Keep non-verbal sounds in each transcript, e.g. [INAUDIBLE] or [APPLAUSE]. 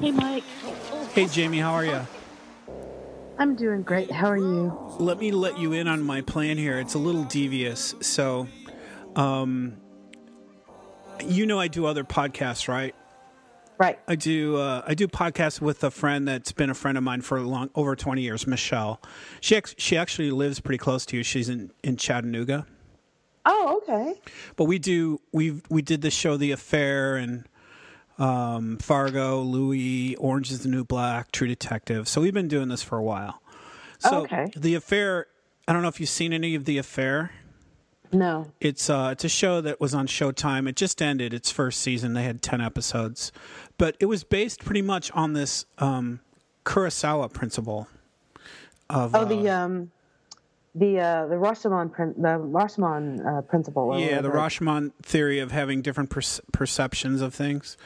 Hey, Mike. Hey, Jamie, how are you? I'm doing great. How are you? Let me let you in on my plan here. It's a little devious. So, um, you know, I do other podcasts, right? Right. I do. Uh, I do podcasts with a friend that's been a friend of mine for long over twenty years, Michelle. She ex- she actually lives pretty close to you. She's in in Chattanooga. Oh, okay. But we do. We we did the show, The Affair, and um, Fargo, Louie, Orange is the New Black, True Detective. So we've been doing this for a while. So okay. The Affair. I don't know if you've seen any of The Affair. No. It's uh, it's a show that was on Showtime. It just ended its first season. They had ten episodes, but it was based pretty much on this um, Kurosawa principle of Oh, the um, the uh, the Rashomon prin- the Rashomon uh, principle. yeah, the. Rashomon theory of having different perce- perceptions of things.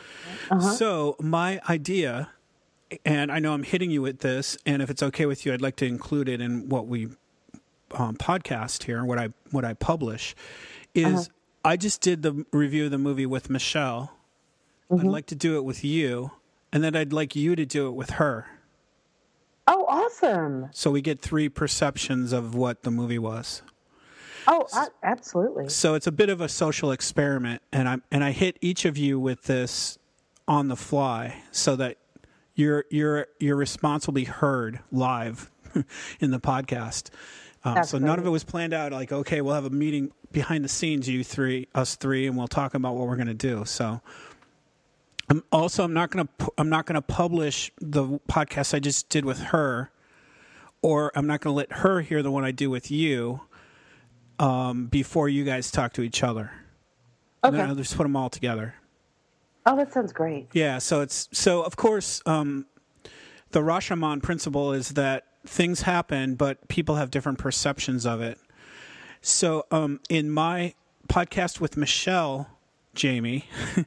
So my idea, and I know I'm hitting you with this, and if it's okay with you, I'd like to include it in what we um, podcast here, and what I what I publish, is I just did the review of the movie with Michelle. I'd like to do it with you, and then I'd like you to do it with her. Oh, awesome. So we get three perceptions of what the movie was. Oh, a- absolutely. So it's a bit of a social experiment, and I and I hit each of you with this on the fly, so that your your your response will be heard live [LAUGHS] in the podcast. Um, so none of it was planned out. Like, okay, we'll have a meeting behind the scenes, you three, us three, and we'll talk about what we're going to do. So. I'm also, I'm not going to. I'm not going to publish the podcast I just did with her, or I'm not going to let her hear the one I do with you um, before you guys talk to each other. Okay. I'll just put them all together. Oh, that sounds great. Yeah. So it's so of course um, the Rashomon principle is that things happen, but people have different perceptions of it. So um, in my podcast with Michelle, Jamie, [LAUGHS]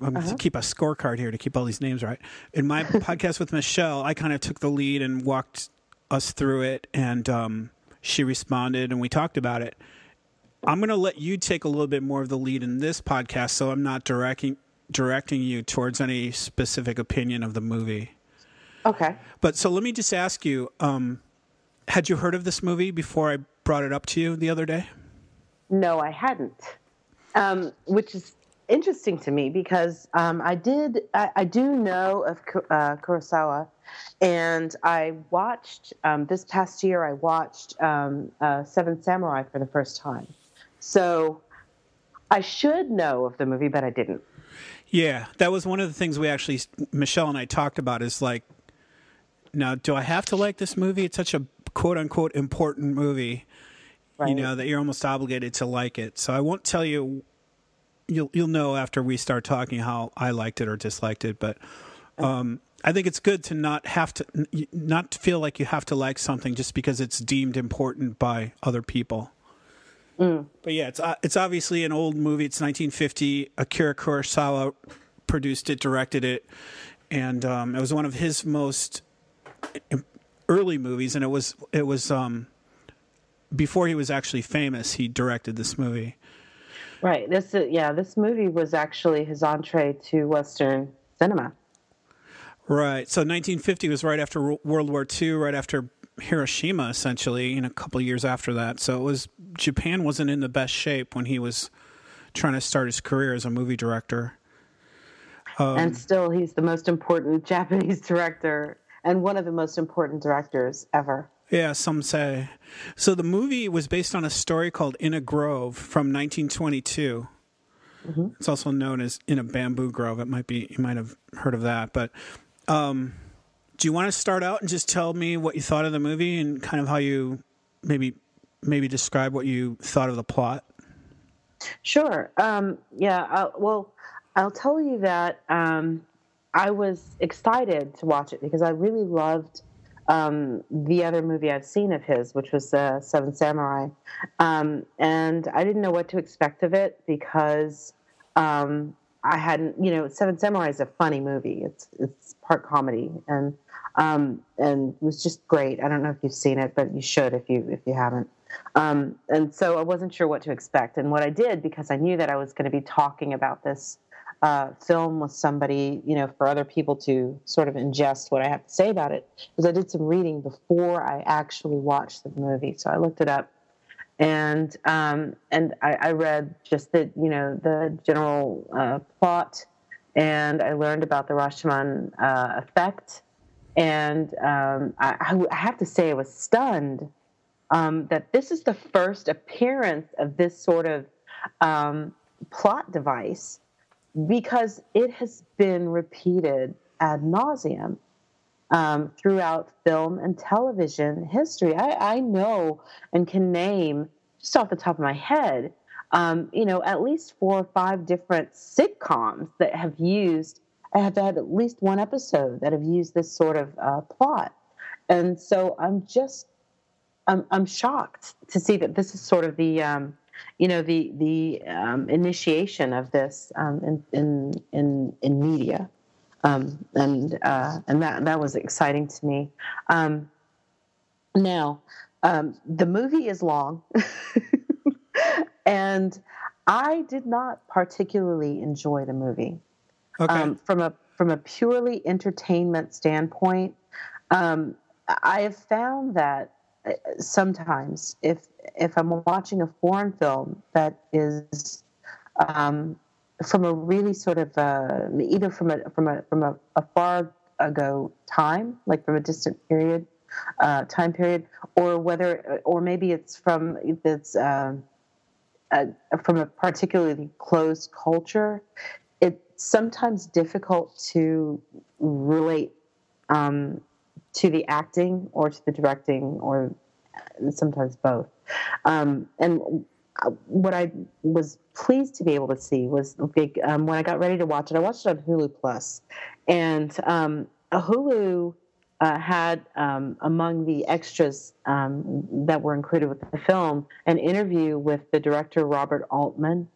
I'm going to keep a scorecard here to keep all these names right. In my [LAUGHS] podcast with Michelle, I kind of took the lead and walked us through it, and um, she responded, and we talked about it. I'm going to let you take a little bit more of the lead in this podcast, so I'm not directing directing you towards any specific opinion of the movie. Okay. But so let me just ask you: um, Had you heard of this movie before I brought it up to you the other day? No, I hadn't. Um, which is interesting to me because um, I did, I, I do know of uh, Kurosawa, and I watched um, this past year. I watched um, uh, Seven Samurai for the first time, so I should know of the movie, but I didn't. Yeah, that was one of the things we actually Michelle and I talked about. Is like, now do I have to like this movie? It's such a quote unquote important movie, you know, that you're almost obligated to like it. So I won't tell you. You'll you'll know after we start talking how I liked it or disliked it, but um, I think it's good to not have to not feel like you have to like something just because it's deemed important by other people. But yeah, it's uh, it's obviously an old movie. It's 1950. Akira Kurosawa produced it, directed it, and um, it was one of his most early movies. And it was it was um, before he was actually famous. He directed this movie. Right. This, is, yeah, this movie was actually his entree to Western cinema. Right. So 1950 was right after World War II, right after Hiroshima, essentially, and a couple of years after that. So it was Japan wasn't in the best shape when he was trying to start his career as a movie director. Um, and still, he's the most important [LAUGHS] Japanese director and one of the most important directors ever. Yeah, some say. So the movie was based on a story called In a Grove from 1922. It's also known as In a Bamboo Grove. It might be you might have heard of that, but um, do you want to start out and just tell me what you thought of the movie and kind of how you maybe maybe describe what you thought of the plot? Sure. Um, yeah. Uh, well, I'll tell you that um, I was excited to watch it because I really loved um, the other movie I've seen of his, which was uh, Seven Samurai, um, and I didn't know what to expect of it because um, I hadn't. You know, Seven Samurai is a funny movie. It's it's part comedy and um, and it was just great. I don't know if you've seen it, but you should if you if you haven't. Um, and so I wasn't sure what to expect. And what I did, because I knew that I was going to be talking about this uh, film with somebody, you know, for other people to sort of ingest what I have to say about it, because I did some reading before I actually watched the movie. So I looked it up, and um, and I, I, read just the you know the general uh, plot, and I learned about the Rashomon uh, effect, and um, I, I, have to say I was stunned um, that this is the first appearance of this sort of um, plot device because it has been repeated ad nauseum um, throughout film and television history. I, I, know and can name just off the top of my head, um, you know, at least four or five different sitcoms that have used. I have had at least one episode that have used this sort of uh, plot, and so I'm just I'm, I'm shocked to see that this is sort of the um, you know the the um, initiation of this um, in, in in in media, um, and uh, and that that was exciting to me. Um, now, um, the movie is long, [LAUGHS] and I did not particularly enjoy the movie. Okay. Um, from a from a purely entertainment standpoint, I have found that sometimes if if I'm watching a foreign film that is um, from a really sort of uh, either from a from a from a, a, far ago time, like from a distant period, uh, time period, or whether or maybe it's from it's a, from a particularly closed culture. It's sometimes difficult to relate um, to the acting or to the directing or sometimes both. Um, and what I was pleased to be able to see was um, when I got ready to watch it. I watched it on Hulu Plus, and um, Hulu uh, had um, among the extras um, that were included with the film an interview with the director Robert Altman,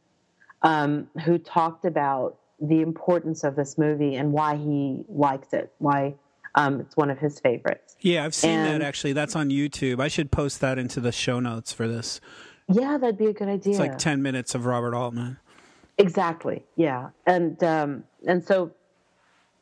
um, who talked about the importance of this movie and why he liked it, why um, it's one of his favorites. Yeah, I've seen and, that actually. That's on YouTube. I should post that into the show notes for this. Yeah, that'd be a good idea. It's like ten minutes of Robert Altman. Exactly. Yeah, and um, and so,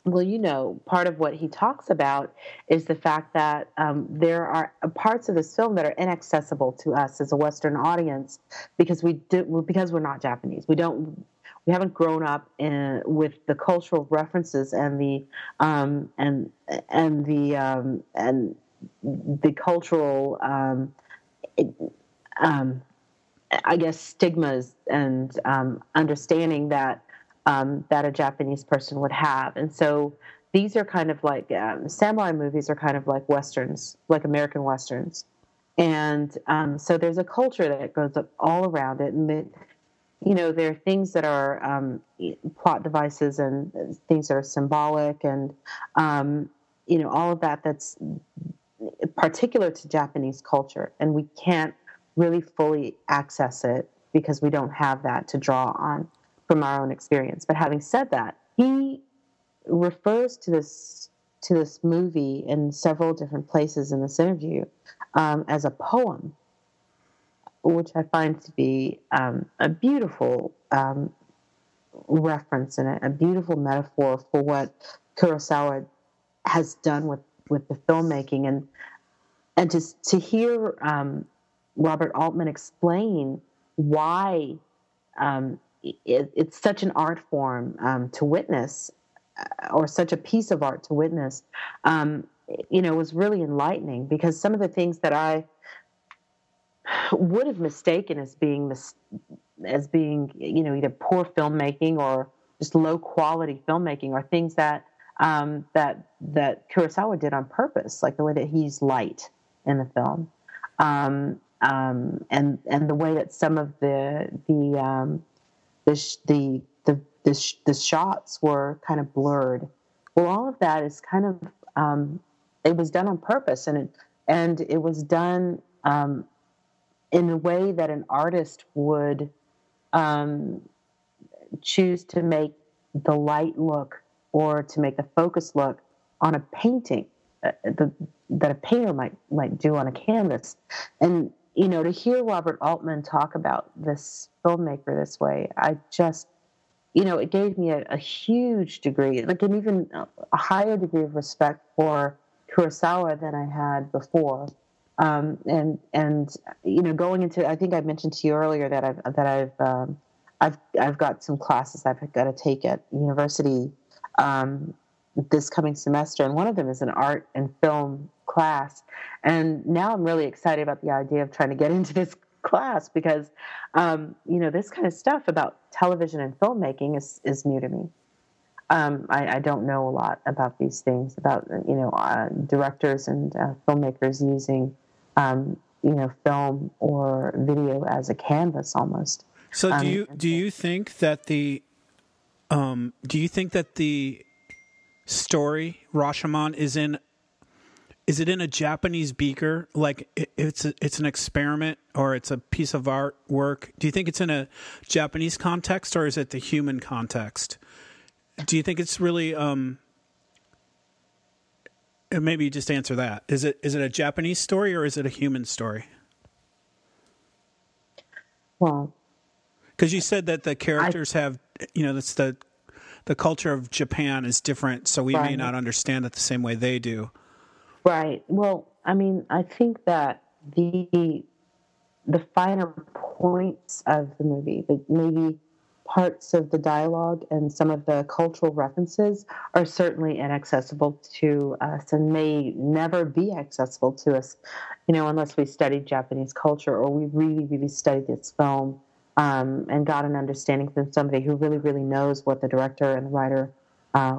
well, you know, part of what he talks about is the fact that um, there are parts of this film that are inaccessible to us as a Western audience because we do because we're not Japanese. We don't we haven't grown up in, with the cultural references and the um, and and the um, and the cultural um, um, I guess stigmas and um, understanding that um, that a Japanese person would have, and so these are kind of like samurai movies are kind of like westerns, like American westerns, and so there's a culture that goes up all around it, and it, you know, there are things that are um, plot devices and things that are symbolic, and um, you know, all of that that's particular to Japanese culture, and we can't really fully access it because we don't have that to draw on from our own experience. But having said that, he refers to this to this movie in several different places in this interview um, as a poem which I find to be um, a beautiful um, reference and a, a, beautiful metaphor for what Kurosawa has done with, with the filmmaking, and and to to hear um, Robert Altman explain why um, it, it's such an art form um, to witness, uh, or such a piece of art to witness, um, you know, was really enlightening because some of the things that I would have mistaken as being mis- as being you know either poor filmmaking or just low quality filmmaking or things that um, that that Kurosawa did on purpose, like the way that he's light in the film, um, um, and and the way that some of the the um, the, the the the, the shots were kind of blurred. Well, all of that is kind of um, it was done on purpose, and it and it was done um, in a way that an artist would um, choose to make the light look or to make the focus look on a painting uh, the, that a painter might might do on a canvas and you know, to hear Robert Altman talk about this filmmaker this way, I just, you know, it gave me a, a huge degree, like an even a higher degree of respect for Kurosawa than I had before. Um, and and you know, going into, I think I mentioned to you earlier that I've that I've um, I've I've got some classes I've got to take at university um, this coming semester, and one of them is an art and film class. And now I'm really excited about the idea of trying to get [LAUGHS] into this class because, um, you know, this kind of stuff about television and filmmaking is, is new to me. Um, I, I, don't know a lot about these things about you know uh, directors and uh, filmmakers using um, you know film or video as a canvas almost. So do um, you do you think that the um, do you think that the story Rashomon is in is it in a Japanese beaker? Like it's a, it's an experiment or it's a piece of artwork? Do you think it's in a Japanese context or is it the human context? Do you think it's really um maybe just answer that. Is it is it a Japanese story or is it a human story? Well, because you said that the characters I, have, you know, that's the the culture of Japan is different, so we right. may not understand it the same way they do. Right. Well, I mean, I think that the the finer points of the movie, the maybe parts of the dialogue and some of the cultural references are certainly inaccessible to us and may never be accessible to us, you know, unless we studied Japanese culture or we really, really studied this film um, and got an understanding from somebody who really, really knows what the director and the writer uh,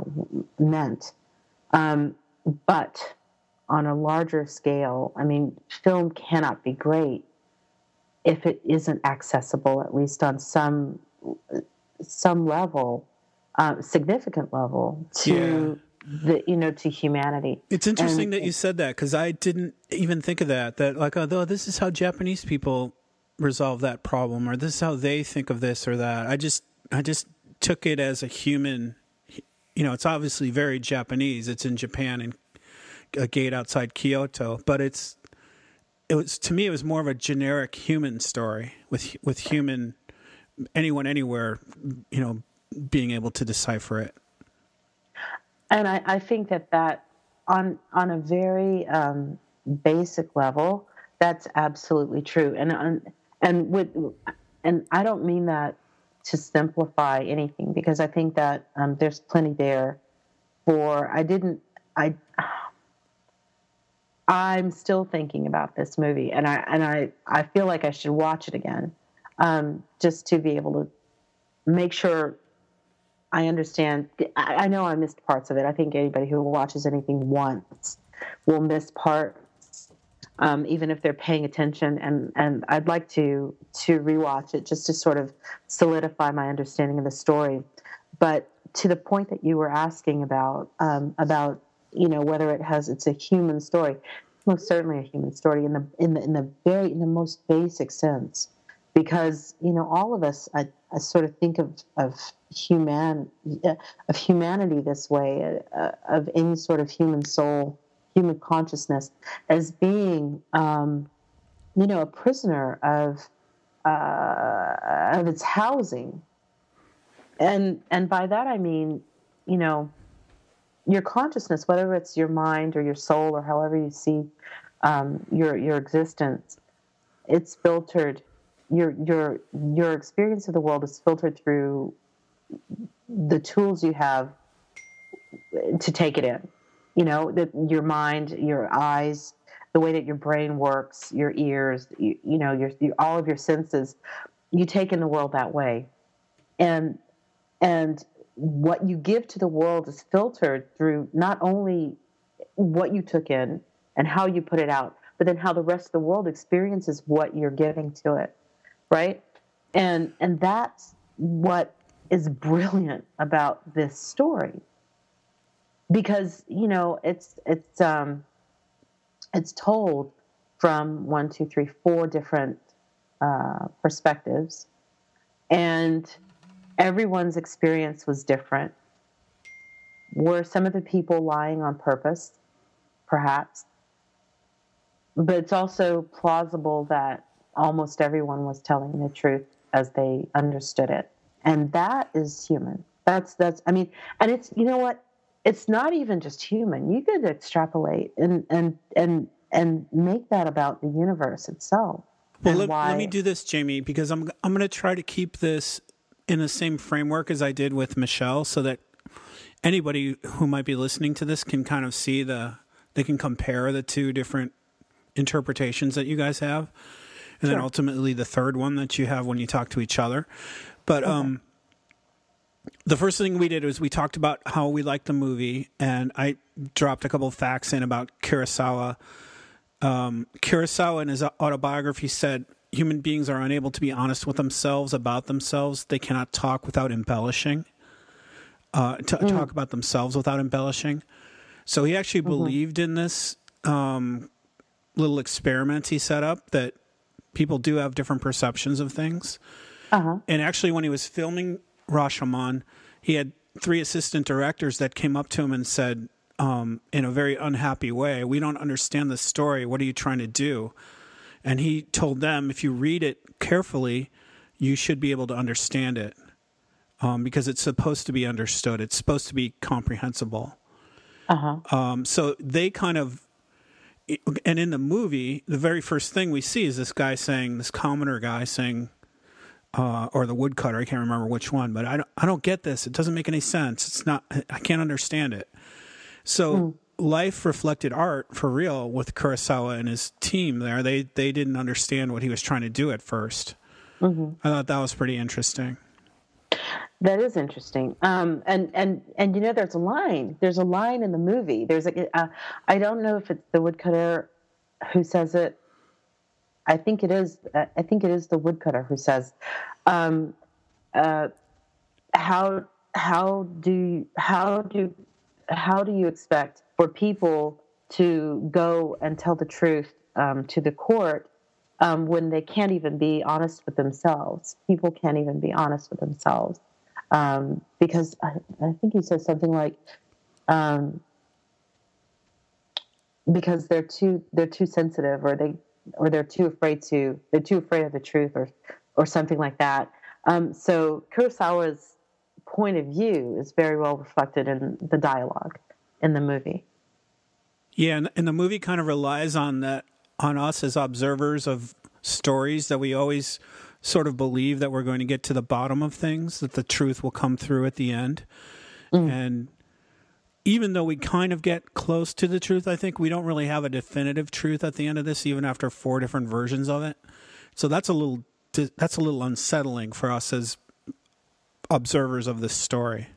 meant. Um, but on a larger scale, I mean, film cannot be great if it isn't accessible, at least on some some level, um, significant level, to yeah. the you know to humanity. It's interesting and, that you said that because I didn't even think of that. That like, oh, this is how Japanese people resolve that problem, or this is how they think of this or that. I just I just took it as a human. You know, it's obviously very Japanese. It's in Japan and a gate outside Kyoto, but it's it was to me it was more of a generic human story with with human anyone anywhere, you know, being able to decipher it. And I, I think that that on on a very um, basic level, that's absolutely true. And and with and I don't mean that to simplify anything because I think that um, there's plenty there for. I didn't. I. I'm still thinking about this movie, and I and I I feel like I should watch it again um, just to be able to make sure I understand. I, I know I missed parts of it. I think anybody who watches anything once will miss parts, um, even if they're paying attention. And, and I'd like to to rewatch it just to sort of solidify my understanding of the story. But to the point that you were asking about um, about you know whether it has it's a human story, most certainly a human story in the in the in the very in the most basic sense because you know all of us I, I sort of think of of human of humanity this way uh, of any sort of human soul human consciousness as being um, you know a prisoner of uh, of its housing. And and by that I mean you know your consciousness whether it's your mind or your soul or however you see um, your your existence it's filtered your your your experience of the world is filtered through the tools you have to take it in. You know, that your mind, your eyes, the way that your brain works, your ears, you, you know, your, your all of your senses, you take in the world that way, and and what you give to the world is filtered through not only what you took in and how you put it out, but then how the rest of the world experiences what you're giving to it right? And and that's what is brilliant about this story. Because, you know, it's it's um it's told from one, two, three, four different uh, perspectives. And everyone's experience was different. Were some of the people lying on purpose? Perhaps. but it's also plausible that almost everyone was telling the truth as they understood it, and that is human. That's that's. I mean, and it's you know what? It's not even just human. You could extrapolate and and and and make that about the universe itself. Well, let, let, me do this, Jamie, because I'm I'm going to try to keep this in the same framework as I did with Michelle, so that anybody who might be listening to this can kind of see the they can compare the two different interpretations that you guys have, and sure. then ultimately the third one that you have when you talk to each other. But okay. um, the first thing we did was we talked about how we liked the movie, and I dropped a couple of facts in about Kurosawa. Um, Kurosawa in his autobiography said human beings are unable to be honest with themselves about themselves. They cannot talk without embellishing. Uh, to mm. talk about themselves without embellishing. So he actually mm-hmm. believed in this um, little experiment he set up that people do have different perceptions of things. Uh-huh. And actually, when he was filming Rashomon, he had three assistant directors that came up to him and said, um, in a very unhappy way, We don't understand the story. What are you trying to do? And he told them, if you read it carefully, you should be able to understand it um, because it's supposed to be understood. It's supposed to be comprehensible. Uh-huh. Um, so they kind of, and in the movie, the very first thing we see is this guy saying, this commoner guy saying, uh, or the woodcutter. I can't remember which one, but I don't, I don't get this. It doesn't make any sense. It's not. I can't understand it. So mm. life reflected art for real with Kurosawa and his team. There, they they didn't understand what he was trying to do at 1st mm-hmm. I thought that was pretty interesting. That is interesting. Um, and and and you know, there's a line. There's a line in the movie. There's a. Uh, I don't know if it's the woodcutter who says it I think it is. I think it is the woodcutter who says, um, uh, "How how do how do how do you expect for people to go and tell the truth um, to the court um, when they can't even be honest with themselves? People can't even be honest with themselves um, because I, I, think he says something like." Um, because they're too they're too sensitive or they or they're too afraid to they're too afraid of the truth or or something like that. Um, so Kurosawa's point of view is very well reflected in the dialogue in the movie. Yeah, and, and the movie kind of relies on that on us as observers of stories that we always sort of believe that we're going to get to the bottom of things, that the truth will come through at the end. Mm. And even though we kind of get close to the truth, I think we don't really have a definitive truth at the end of this, even after four different versions of it. So that's a little that's a little unsettling for us as observers of this story.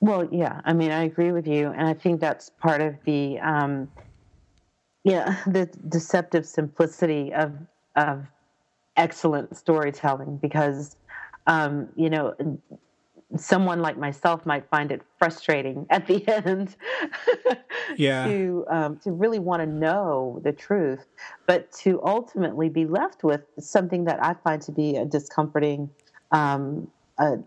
Well, yeah, I mean, I agree with you, and I think that's part of the, um, yeah, [LAUGHS] the deceptive simplicity of of excellent storytelling because, um, you know, someone like myself might find it frustrating [LAUGHS] at the end [LAUGHS] yeah. to um, to really want to know the truth, but to ultimately be left with something that I find to be a discomforting um, a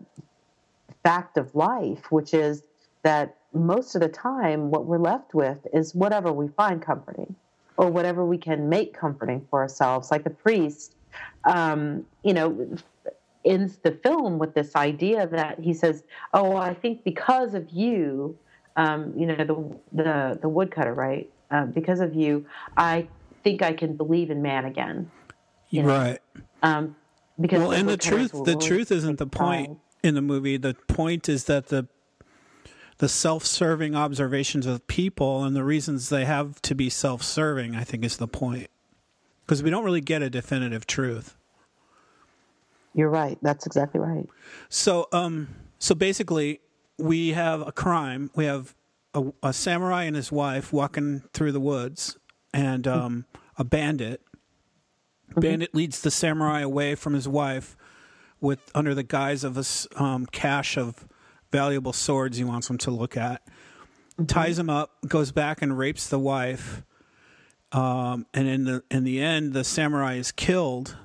fact of life, which is that most of the time what we're left with is whatever we find comforting or whatever we can make comforting for ourselves. Like the priest, um, you know, ends the film with this idea that he says, "Oh, I think because of you, um, you know, the the the woodcutter, right? Uh, because of you, I think I can believe in man again." You know? Right. Um, because well, and the truth, the truth isn't the point in the movie. The point is that the the self-serving observations of people and the reasons they have to be self-serving, I think, is the point. Because we don't really get a definitive truth. You're right. That's exactly right. So, um, so basically, we have a crime. We have a, a samurai and his wife walking through the woods, and um, a bandit. Mm-hmm. Bandit leads the samurai away from his wife with under the guise of a um, cache of valuable swords he wants him to look at. Mm-hmm. Ties him up, goes back and rapes the wife. Um, and in the in the end, the samurai is killed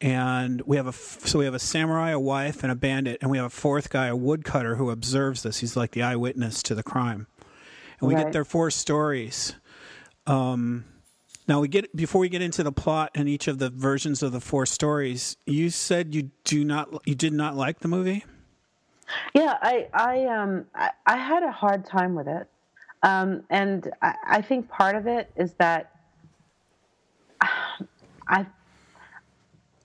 and we have a so we have a samurai, a wife, and a bandit, and we have a fourth guy, a woodcutter, who observes this. He's like the eyewitness to the crime, and we right. get their four stories. Um, Now we get before we get into the plot and each of the versions of the four stories. You said you do not you did not like the movie. Yeah, I I um I, I had a hard time with it, um, and I, I think part of it is that [SIGHS] I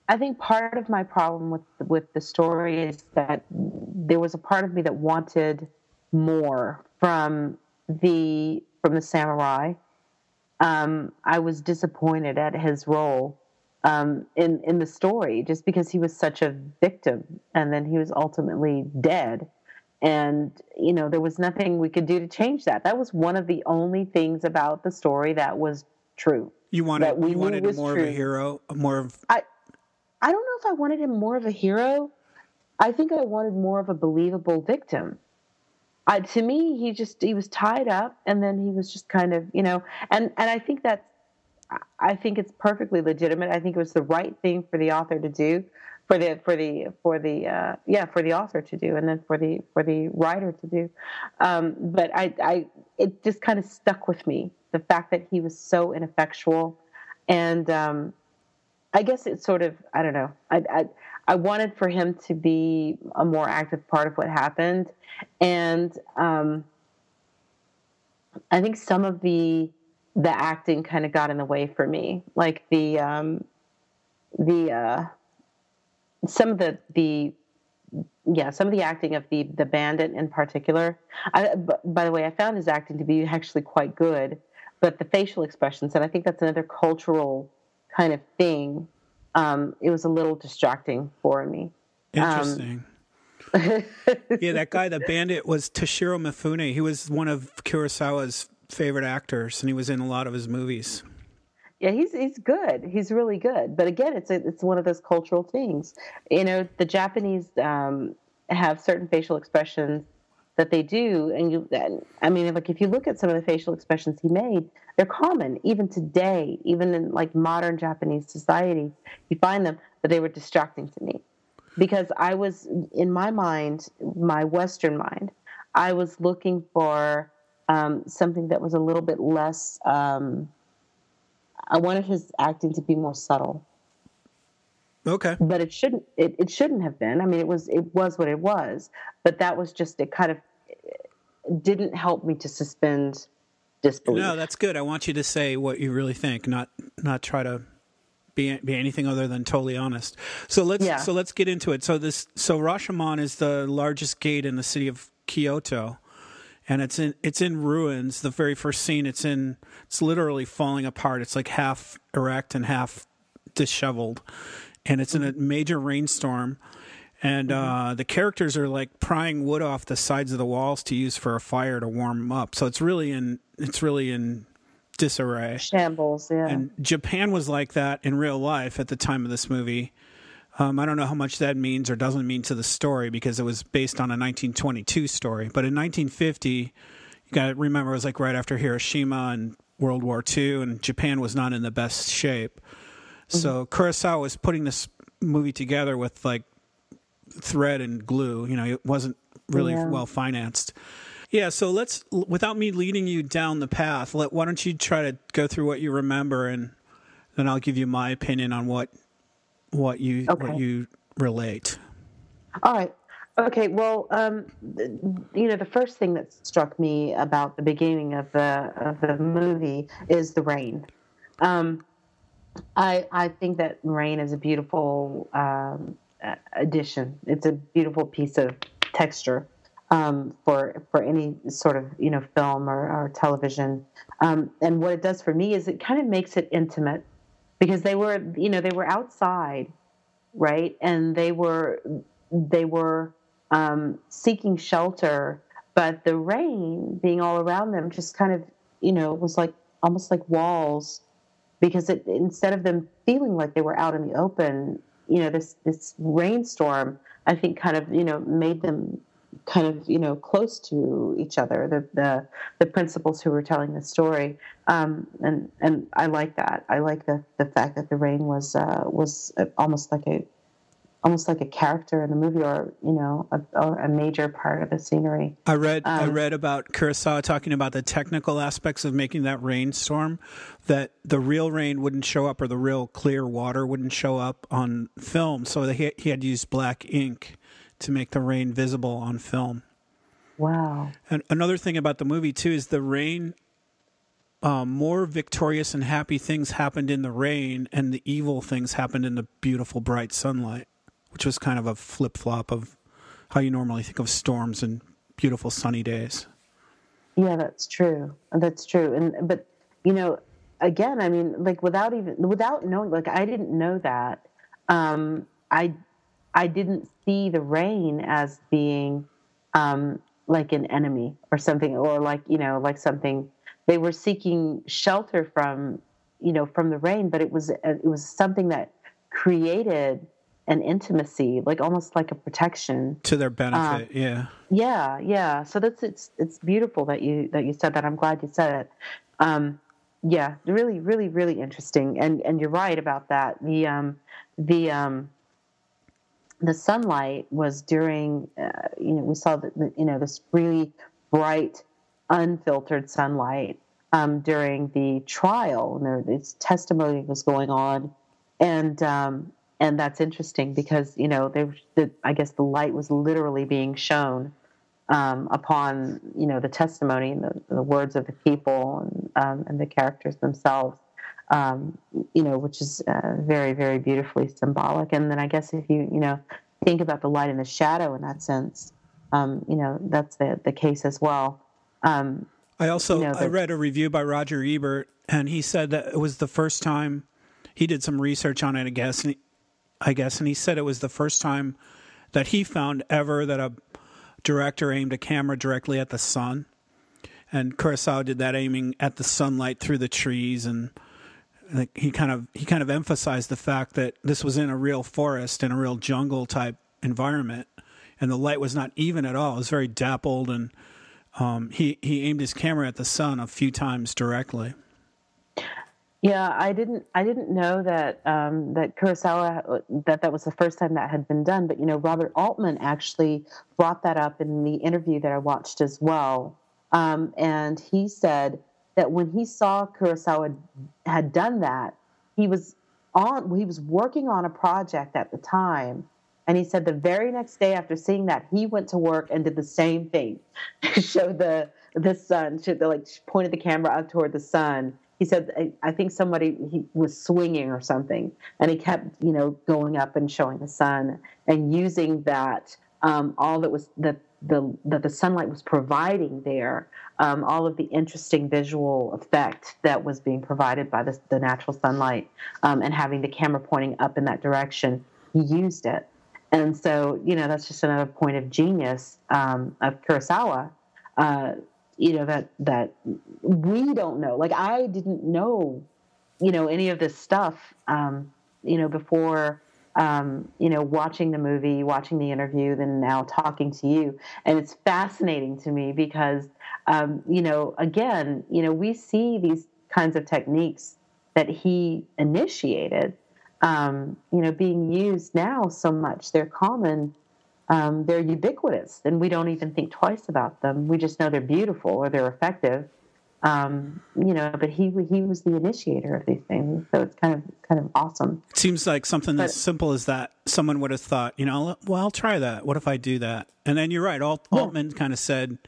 I think part of my problem with with the story is that there was a part of me that wanted more from the from the samurai. Um, I was disappointed at his role um, in in the story, just because he was such a victim, and then he was ultimately dead. And you know, there was nothing we could do to change that. That was one of the only things about the story that was true. You wanted you wanted more true. of a hero, more of. I I don't know if I wanted him more of a hero. I think I wanted more of a believable victim. I, to me, he just he was tied up, and then he was just kind of you know, and and I think that's I think it's perfectly legitimate. I think it was the right thing for the author to do, for the for the for the uh, yeah for the author to do, and then for the for the writer to do. Um, but I I it just kind of stuck with me the fact that he was so ineffectual, and um, I guess it's sort of I don't know. I, I I wanted for him to be a more active part of what happened, and um, I think some of the the acting kind of got in the way for me, like the um, the uh, some of the the yeah some of the acting of the the bandit in particular. I, by the way, I found his acting to be actually quite good, but the facial expressions, and I think that's another cultural kind of thing. Um, it was a little distracting for me. Um, Interesting. Um, [LAUGHS] yeah, that guy, the bandit, was Toshiro Mifune. He was one of Kurosawa's favorite actors, and he was in a lot of his movies. Yeah, he's he's good. He's really good. But again, it's a, it's one of those cultural things. You know, the Japanese um, have certain facial expressions that they do, and you. I mean, like if you look at some of the facial expressions he made, they're common even today, even in like modern Japanese society. You find them, but they were distracting to me because I was in my mind, my Western mind, I was looking for um, something that was a little bit less. Um, I wanted his acting to be more subtle. Okay. But it shouldn't. It, it shouldn't have been. I mean, it was. It was what it was. But that was just. It kind of didn't help me to suspend disbelief. No, that's good. I want you to say what you really think, not not try to be be anything other than totally honest. So let's yeah. so let's get into it. So this so Rashomon is the largest gate in the city of Kyoto and it's in it's in ruins. The very first scene, it's in it's literally falling apart. It's like half erect and half disheveled, and it's in a major rainstorm. And mm-hmm. uh, the characters are like prying wood off the sides of the walls to use for a fire to warm up. So it's really in it's really in disarray, shambles. Yeah. And Japan was like that in real life at the time of this movie. Um, I don't know how much that means or doesn't mean to the story because it was based on a 1922 story. But in 1950, you got to remember it was like right after Hiroshima and World War II, and Japan was not in the best shape. Mm-hmm. So Kurosawa was putting this movie together with like thread and glue. You know, it wasn't really yeah. well financed. Yeah, so let's without me leading you down the path, let why don't you try to go through what you remember and then I'll give you my opinion on what what you okay. what you relate. All right. Okay. Well, um, you know, the first thing that struck me about the beginning of the of the movie is the rain. Um, I I think that rain is a beautiful um, addition. It's a beautiful piece of texture um, for for any sort of you know film or, or television. Um, and what it does for me is it kind of makes it intimate because they were you know they were outside right? And they were they were um, seeking shelter but the rain being all around them just kind of you know was like almost like walls because it instead of them feeling like they were out in the open you know this this rainstorm i think kind of you know made them kind of you know close to each other the the, the principals who were telling the story. Um, and and I like that. I like the the fact that the rain was uh, was almost like a almost like a character in the movie or you know a, or a major part of the scenery. I read um, i read about kurosawa talking about the technical aspects of making that rainstorm that the real rain wouldn't show up or the real clear water wouldn't show up on film. So he, he had to use black ink to make the rain visible on film wow and another thing about the movie too is the rain um, more victorious and happy things happened in the rain, and the evil things happened in the beautiful bright sunlight which was kind of a flip flop of how you normally think of storms and beautiful sunny days. Yeah, that's true. That's true. And but you know, again, I mean, like without even without knowing, like I didn't know that. Um, I I didn't see the rain as being um, like an enemy or something, or like you know, like something they were seeking shelter from, you know, from the rain. But it was it was something that created an intimacy, like almost like a protection to their benefit. Um, yeah, yeah, yeah. So that's it's it's beautiful that you that you said that. I'm glad you said it. Um, yeah, really, really, really interesting. And and you're right about that. The um, the um, the sunlight was during uh, you know we saw that you know this really bright unfiltered sunlight um, during the trial and there, this testimony was going on and um, and that's interesting because you know there, the, I guess the light was literally being shown um, upon you know the testimony and the, the words of the people and, um, and the characters themselves. Um, you know, which is uh, very, very beautifully symbolic. And then I guess if you, you know, think about the light and the shadow in that sense, um, you know, that's the, the case as well. Um, I also you know, the, I read a review by Roger Ebert, and he said that it was the first time he did some research on it, I guess, and I guess, and he said it was the first time that he found ever that a director aimed a camera directly at the sun. And Kurosawa did that aiming at the sunlight through the trees and he kind of he kind of emphasized the fact that this was in a real forest in a real jungle type environment and the light was not even at all. It was very dappled and um, he he aimed his camera at the sun a few times directly. Yeah, I didn't. I didn't know that um, that Kurosawa that that was the first time that had been done. But you know, Robert Altman actually brought that up in the interview that I watched as well, um, and he said that when he saw Kurosawa had done that, he was on. He was working on a project at the time, and he said the very next day after seeing that, he went to work and did the same thing, [LAUGHS] showed the the sun, showed the like pointed the camera up toward the sun. He said i think somebody he was swinging or something. And he kept you know going up and showing the sun and using that um, all that was that the that the sunlight was providing there um, all of the interesting visual effect that was being provided by the, the natural sunlight um, and having the camera pointing up in that direction he used it. And so you know that's just another point of genius um, of kurosawa uh, you know that that we don't know. Like i didn't know you know any of this stuff um, you know before um, you know watching the movie watching the interview then now talking to you and it's fascinating to me because um, you know again you know we see these kinds of techniques that he initiated um, you know being used now so much they're common um, they're ubiquitous and we don't even think twice about them. We just know they're beautiful or they're effective. Um, you know, but he he was the initiator of these things, so it's kind of kind of awesome. It seems like something but, as simple as that. Someone would have thought, you know, well, I'll try that. What if I do that? And then you're right. Alt- yeah. Altman kind of said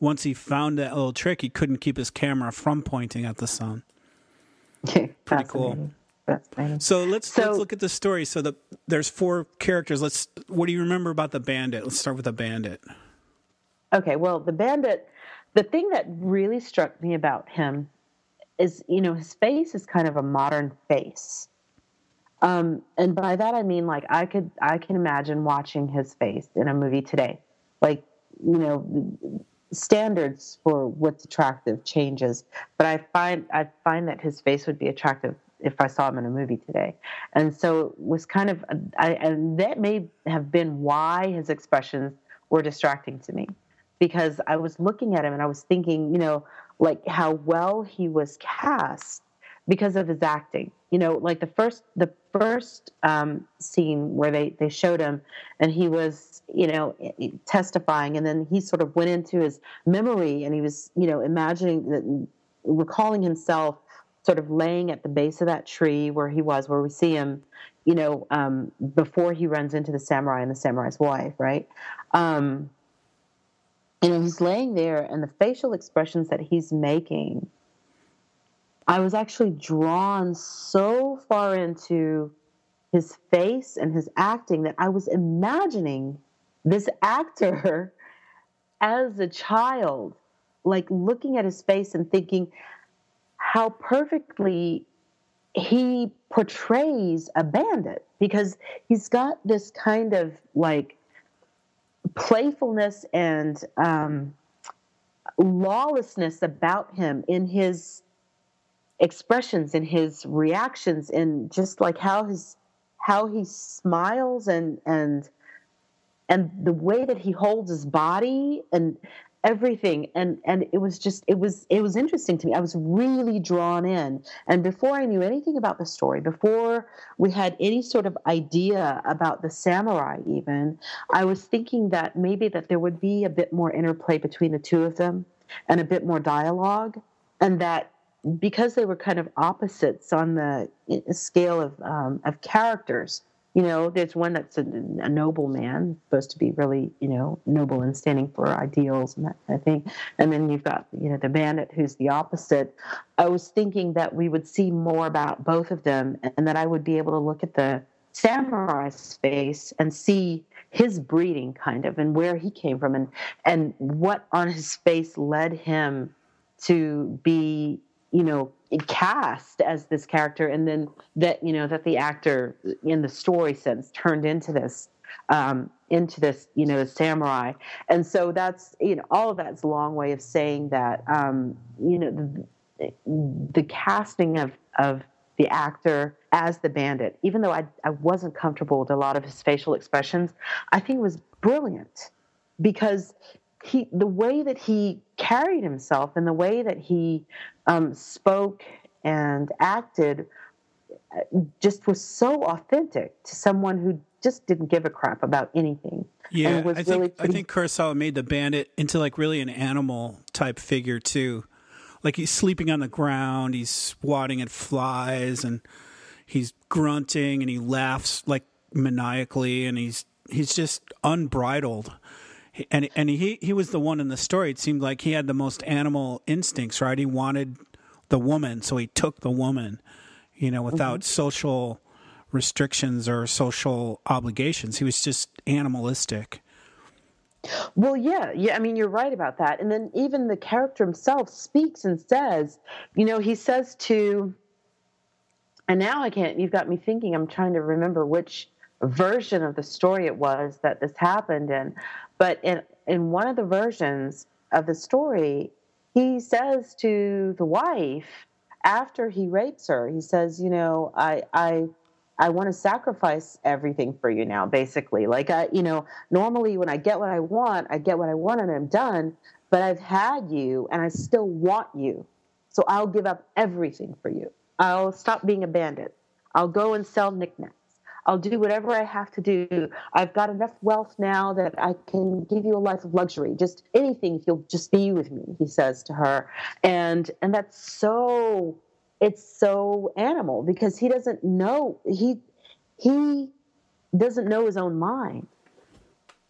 once he found that little trick, he couldn't keep his camera from pointing at the sun. [LAUGHS] Pretty cool. So let's so, let's look at the story. So the there's four characters. Let's what do you remember about the bandit? Let's start with the bandit. Okay, well, the bandit the thing that really struck me about him is, you know, his face is kind of a modern face. Um, and by that I mean like I could I can imagine watching his face in a movie today. Like, you know, standards for what's attractive changes, but I find I find that his face would be attractive if I saw him in a movie today. And so it was kind of, I, and that may have been why his expressions were distracting to me because I was looking at him and I was thinking, you know, like how well he was cast because of his acting. you know, like the first the first um, scene where they they showed him, and he was you know testifying, and then he sort of went into his memory, and he was you know imagining that recalling himself sort of laying at the base of that tree where he was, where we see him, you know, um, before he runs into the samurai and the samurai's wife, right? Um, you know, he's laying there, and the facial expressions that he's making I was actually drawn so far into his face and his acting that I was imagining this actor [LAUGHS] as a child, like looking at his face and thinking how perfectly he portrays a bandit. Because he's got this kind of like playfulness and um, lawlessness about him in his expressions in his reactions and just like how his how he smiles and and and the way that he holds his body and everything and and it was just it was it was interesting to me i was really drawn in and before i knew anything about the story before we had any sort of idea about the samurai even i was thinking that maybe that there would be a bit more interplay between the two of them and a bit more dialogue and that because they were kind of opposites on the scale of um, of characters. You know, there's one that's a, a, noble man, supposed to be really, you know, noble and standing for ideals and that kind of thing. And then you've got, you know, the bandit who's the opposite. I was thinking that we would see more about both of them and that I would be able to look at the samurai's face and see his breeding kind of and where he came from and and what on his face led him to be you know cast as this character and then that you know that the actor in the story sense turned into this um, into this you know samurai. And so that's you know all of that's a long way of saying that um, you know the, the casting of of the actor as the bandit even though I, I wasn't comfortable with a lot of his facial expressions i think it was brilliant because he the way that he carried himself and the way that he um, spoke and acted uh, just was so authentic to someone who just didn't give a crap about anything. Yeah, I think really pretty... I think Kurosawa made the bandit into like really an animal type figure too. Like he's sleeping on the ground, he's swatting at flies, and he's grunting, and he laughs like maniacally, and he's he's just unbridled and and he he was the one in the story. It seemed like he had the most animal instincts, right? He wanted the woman, so he took the woman, you know, without mm-hmm. social restrictions or social obligations. He was just animalistic. Well, yeah, yeah. I mean, you're right about that. And then even the character himself speaks and says, you know, he says to, and now I can't. You've got me thinking. I'm trying to remember which version of the story it was that this happened in. But in in one of the versions of the story, he says to the wife after he rapes her, he says, "You know, I I." I want to sacrifice everything for you now, basically. Like I, you know, normally when I get what I want, I get what I want and I'm done. But I've had you and I still want you. So I'll give up everything for you. I'll stop being a bandit. I'll go and sell knickknacks. I'll do whatever I have to do. I've got enough wealth now that I can give you a life of luxury. Just anything if you'll just be with me, he says to her. And and that's so it's so animal because he doesn't know he he doesn't know his own mind.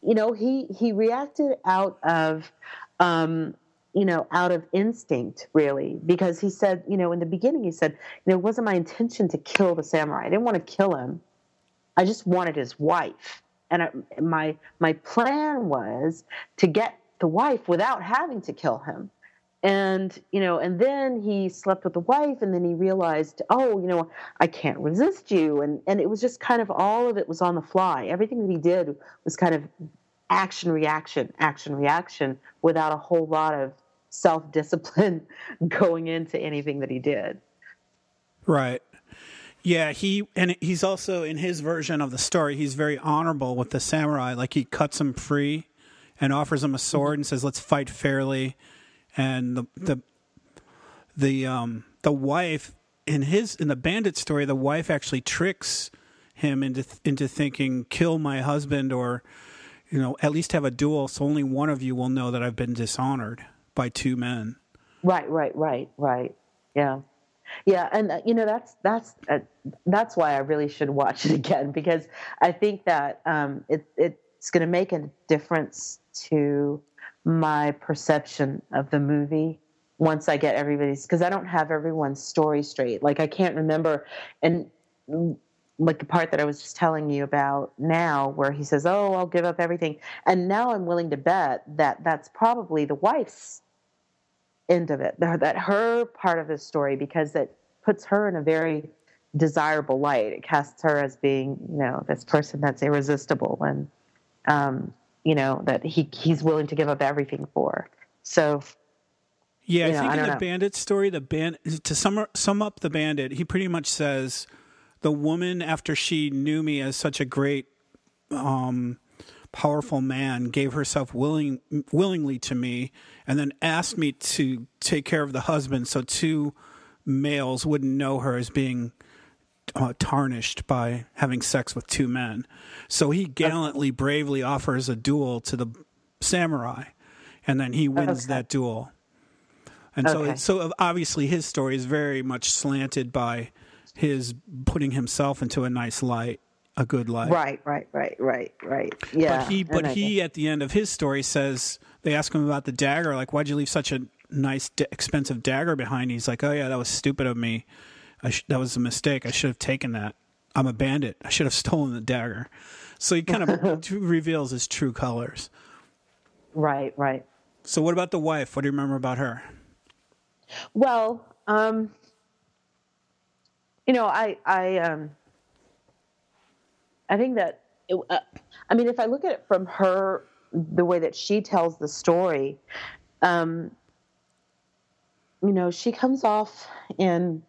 You know, he he reacted out of um, you know, out of instinct, really, because he said, you know, in the beginning, he said, you know, it wasn't my intention to kill the samurai. I didn't want to kill him. I just wanted his wife. And I, my my plan was to get the wife without having to kill him. And you know, and then he slept with the wife, and then he realized, oh, you know, I can't resist you. And and it was just kind of all of it was on the fly. Everything that he did was kind of action reaction, action reaction, without a whole lot of self discipline [LAUGHS] going into anything that he did. Right. Yeah, he and he's also in his version of the story. He's very honorable with the samurai. Like he cuts him free and offers him a sword and says, "Let's fight fairly." And the the the um the wife in his in the bandit story, the wife actually tricks him into into thinking kill my husband or you know at least have a duel so only one of you will know that I've been dishonored by two men. Right, right, right, right. Yeah. Yeah, and uh, you know that's that's uh, that's why I really should watch it [LAUGHS] again because I think that um, it it's going to make a difference to my perception of the movie once I get everybody's because I don't have everyone's story straight. Like I can't remember and like the part that I was just telling you about now, where he says, "Oh, I'll give up everything," and now I'm willing to bet that that's probably the wife's end of it, that her part of the story, because it puts her in a very desirable light. It casts her as being, you know, this person that's irresistible and, um, you know, that he he's willing to give up everything for. So yeah, I know, think I in the know. bandit story, the band to sum sum up the bandit, he pretty much says the woman after she knew me as such a great um, powerful man gave herself willing willingly to me and then asked me to take care of the husband so two males wouldn't know her as being uh, tarnished by having sex with two men. So he gallantly, bravely offers a duel to the samurai, and then he wins okay. that duel. And okay. so, so obviously, his story is very much slanted by his putting himself into a nice light, a good life. Right, right, right, right, right. Yeah. But he, but he, at the end of his story, says they ask him about the dagger. Like, why'd you leave such a nice, expensive dagger behind? He's like, oh yeah, that was stupid of me. Sh- that was a mistake. I should have taken that. I'm a bandit. I should have [LAUGHS] stolen the dagger. So he kind of [LAUGHS] reveals his true colors. Right, right. So what about the wife? What do you remember about her? Well, um, you know, I I um, I think that it, uh, I mean, if I look at it from her the way that she tells the story, um, you know, she comes off in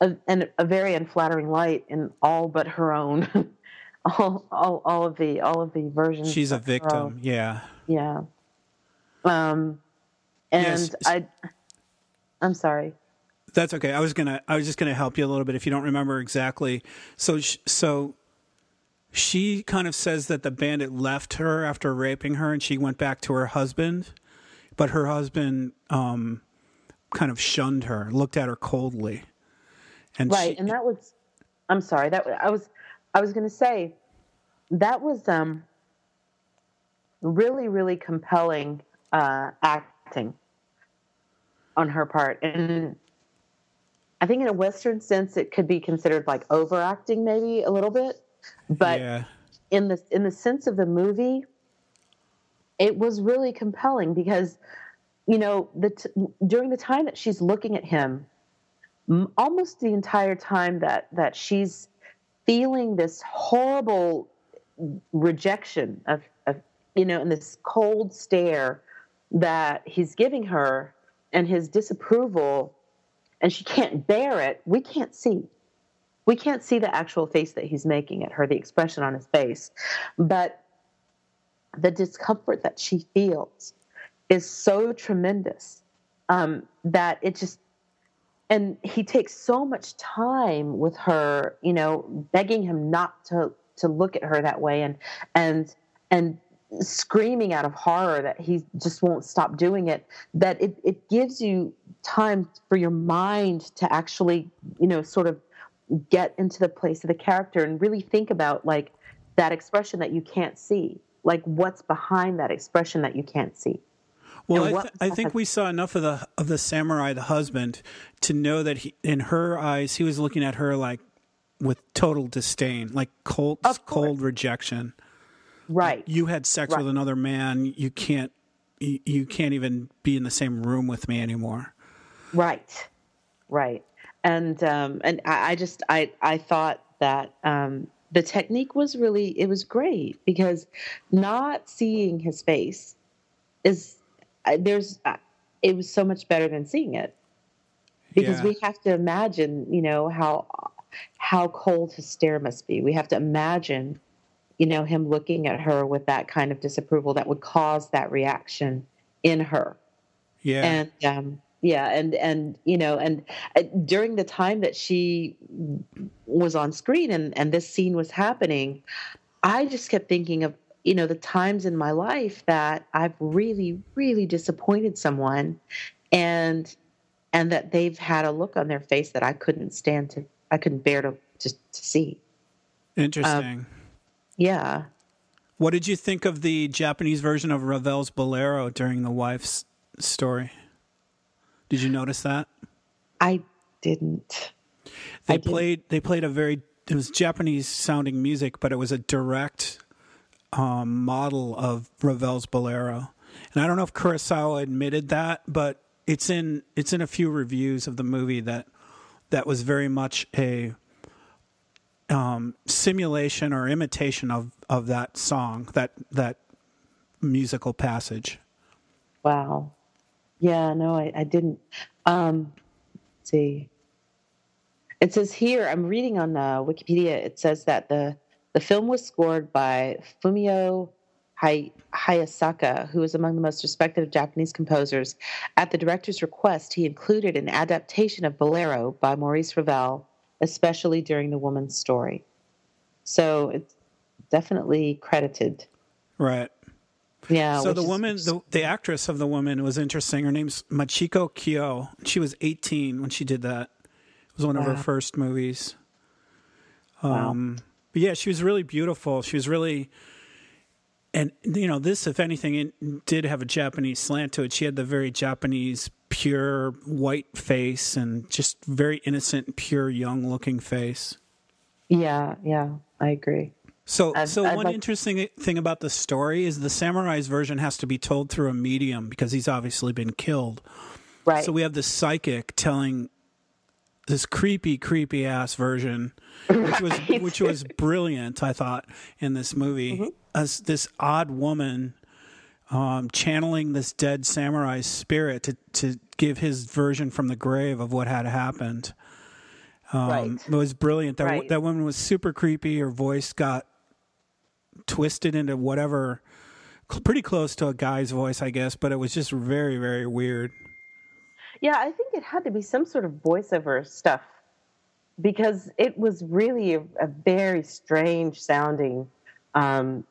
a, in a very unflattering light in all but her own. [LAUGHS] all, all, all of the all of the versions. She's a victim. Yeah. Yeah. Um, and yes. I, I'm sorry. That's okay. I was gonna. I was just gonna help you a little bit if you don't remember exactly. So, so she kind of says that the bandit left her after raping her, and she went back to her husband, but her husband um, kind of shunned her, looked at her coldly, and right. She, and that was. I'm sorry. That I was. I was gonna say that was um really really compelling uh, acting on her part. And I think in a Western sense, it could be considered like overacting, maybe a little bit. But yeah. in the in the sense of the movie, it was really compelling because, you know, the t- during the time that she's looking at him, m- almost the entire time that that she's feeling this horrible rejection of, of you know, and this cold stare that he's giving her and his disapproval and she can't bear it we can't see. We can't see the actual face that he's making at her the expression on his face. But the discomfort that she feels is so tremendous um, that it just and he takes so much time with her you know begging him not to to look at her that way and and and screaming out of horror that he just won't stop doing it that it, it gives you time for your mind to actually you know sort of get into the place of the character and really think about like that expression that you can't see like what's behind that expression that you can't see well, I, th- I, think we saw enough of the of the samurai, the husband, to know that he, in her eyes, he was looking at her like with total disdain, like cold, cold rejection. Right. You had sex right. with another man. You can't. You, you can't even be in the same room with me anymore. Right. Right. And um, and I, I just I I thought that um, the technique was really it was great because not seeing his face is there's it was so much better than seeing it because yeah. we have to imagine you know how how cold his stare must be we have to imagine you know, him looking at her with that kind of disapproval that would cause that reaction in her. Yeah. And um, yeah and and you know and uh, during the time that she was on screen and and this scene was happening i just kept thinking of you know the times in my life that i've really really disappointed someone and and that they've had a look on their face that i couldn't stand to i couldn't bear to to, to see interesting um, yeah what did you think of the japanese version of ravel's bolero during the wife's story did you notice that? I didn't. They I played. Didn't. They played a very. It was Japanese sounding music, but it was a direct um, model of Ravel's Bolero. And I don't know if Kurosawa admitted that, but it's in it's in a few reviews of the movie that that was very much a um, simulation or imitation of of that song that that musical passage. Wow. Yeah, no, I, I didn't. Um, see. It says here, I'm reading on uh, Wikipedia, it says that the, the film was scored by Fumio Hay- Hayasaka, who is among the most respected of Japanese composers. At the director's request, he included an adaptation of Bolero by Maurice Ravel, especially during the woman's story. So it's definitely credited. Right. Yeah. So the woman, the, the actress of the woman was interesting. Her name's Machiko Kyo. She was 18 when she did that. It was one of her first movies. Um, wow. But yeah, she was really beautiful. She was really, and you know, this, if anything, it did have a Japanese slant to it. She had the very Japanese, pure white face and just very innocent, pure, young looking face. Yeah, yeah, I agree. So, I've, so I've one like... interesting thing about the story is the samurai's version has to be told through a medium because he's obviously been killed. Right. So we have the psychic telling this creepy, creepy ass version, which was [LAUGHS] right. which was brilliant. I thought in this movie, mm-hmm. as this odd woman um, channeling this dead samurai spirit to to give his version from the grave of what had happened. Um, right. It was brilliant. That right. that woman was super creepy. Her voice got twisted into whatever, pretty close to a guy's voice, I guess, but it was just very, very weird. Yeah, I think it had to be some sort of voiceover stuff because it was really a, a very strange sounding um,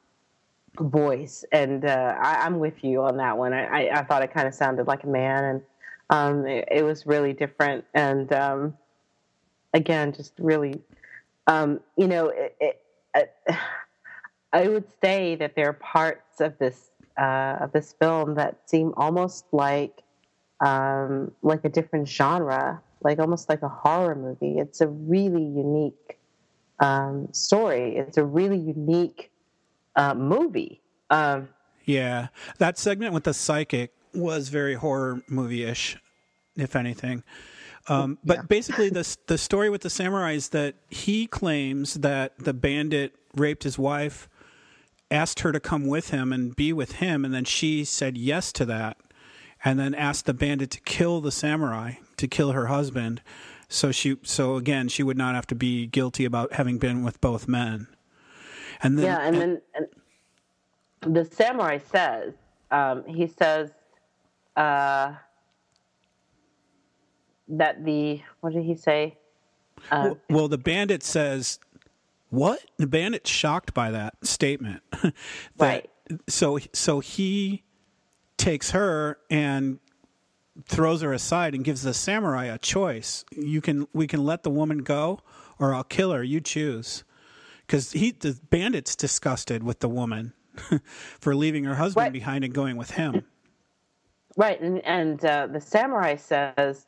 voice. And uh, I, am with you on that one. I, I, I thought it kind of sounded like a man, and um, it, it, was really different. And um, again, just really, um, you know, it, it, [SIGHS] I would say that there are parts of this uh, of this film that seem almost like um, like a different genre, like almost like a horror movie. It's a really unique um, story. It's a really unique uh, movie. Um, yeah, that segment with the psychic was very horror movie ish, if anything. Um, but yeah. basically, the the story with the samurai is that he claims that the bandit raped his wife asked her to come with him and be with him, and then she said yes to that, and then asked the bandit to kill the samurai, to kill her husband. So she, so again, she would not have to be guilty about having been with both men. And then, yeah, and, and then and the samurai says, um, he says uh, that the what did he say? Uh, well, well, the bandit says what? The bandit's shocked by that statement. [LAUGHS] that, right. So so he takes her and throws her aside and gives the samurai a choice. You can we can let the woman go or I'll kill her. You choose. Cuz he the bandit's disgusted with the woman [LAUGHS] for leaving her husband right. behind and going with him. Right, and and uh, the samurai says